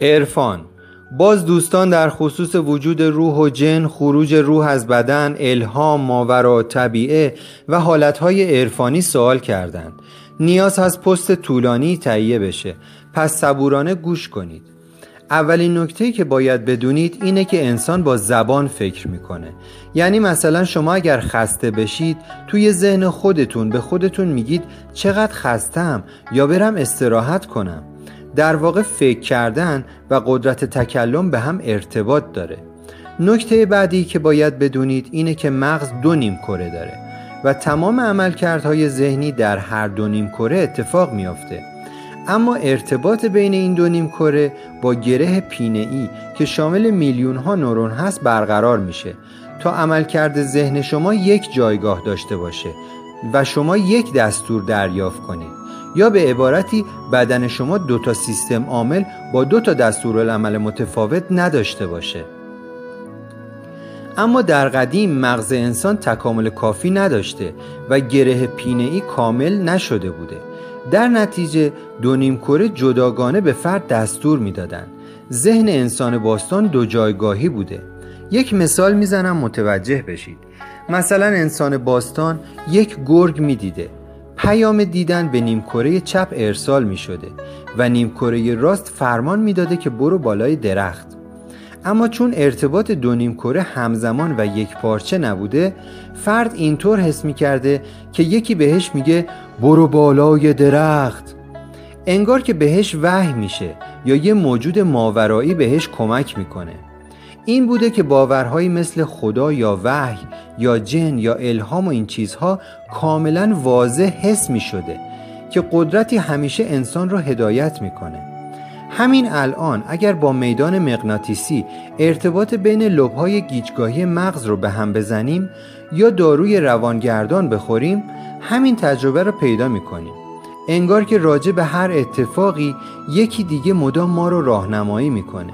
عرفان. باز دوستان در خصوص وجود روح و جن، خروج روح از بدن، الهام، ماورا طبیعه و حالتهای عرفانی سوال کردند. نیاز از پست طولانی تهیه بشه. پس صبورانه گوش کنید. اولین نکته که باید بدونید اینه که انسان با زبان فکر می‌کنه. یعنی مثلا شما اگر خسته بشید توی ذهن خودتون به خودتون میگید چقدر خستم یا برم استراحت کنم. در واقع فکر کردن و قدرت تکلم به هم ارتباط داره. نکته بعدی که باید بدونید اینه که مغز دو نیم کره داره و تمام عملکردهای ذهنی در هر دو نیم کره اتفاق میافته. اما ارتباط بین این دو نیم کره با گره پینه ای که شامل میلیون ها نورون هست برقرار میشه تا عملکرد ذهن شما یک جایگاه داشته باشه و شما یک دستور دریافت کنید. یا به عبارتی بدن شما دو تا سیستم عامل با دو تا دستورالعمل متفاوت نداشته باشه. اما در قدیم مغز انسان تکامل کافی نداشته و گره پینه ای کامل نشده بوده. در نتیجه دو نیم کره جداگانه به فرد دستور می‌دادند ذهن انسان باستان دو جایگاهی بوده. یک مثال می‌زنم متوجه بشید. مثلا انسان باستان یک گرگ می‌دیده. پیام دیدن به نیمکره چپ ارسال می شده و نیمکره راست فرمان می‌داده که برو بالای درخت. اما چون ارتباط دو نیمکره همزمان و یک پارچه نبوده فرد اینطور حس می کرده که یکی بهش میگه برو بالای درخت. انگار که بهش وحی میشه یا یه موجود ماورایی بهش کمک می‌کنه. این بوده که باورهایی مثل خدا یا وحی یا جن یا الهام و این چیزها کاملا واضح حس می شده که قدرتی همیشه انسان را هدایت می‌کنه همین الان اگر با میدان مغناطیسی ارتباط بین لبهای گیجگاهی مغز رو به هم بزنیم یا داروی روانگردان بخوریم همین تجربه رو پیدا می‌کنیم انگار که راجع به هر اتفاقی یکی دیگه مدام ما رو راهنمایی می‌کنه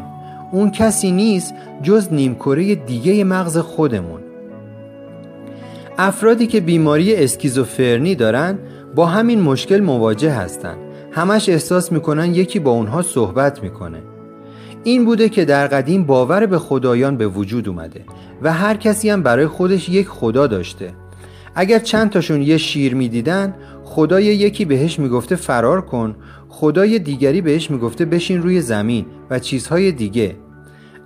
اون کسی نیست جز نیمکره دیگه مغز خودمون. افرادی که بیماری اسکیزوفرنی دارن با همین مشکل مواجه هستند همش احساس می‌کنن یکی با اونها صحبت می‌کنه. این بوده که در قدیم باور به خدایان به وجود اومده و هر کسی هم برای خودش یک خدا داشته. اگر چند تاشون یه شیر می‌دیدن خدای یکی بهش می‌گفته فرار کن خدای دیگری بهش می‌گفته بشین روی زمین و چیزهای دیگه.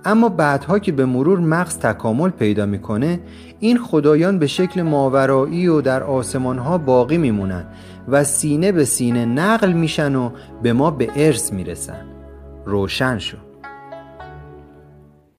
اما بعدها که به مرور مغز تکامل پیدا می‌کنه این خدایان به شکل ماورایی و در آسمانها باقی میمونن و سینه به سینه نقل میشن و به ما به ارث می‌رسن. روشن شد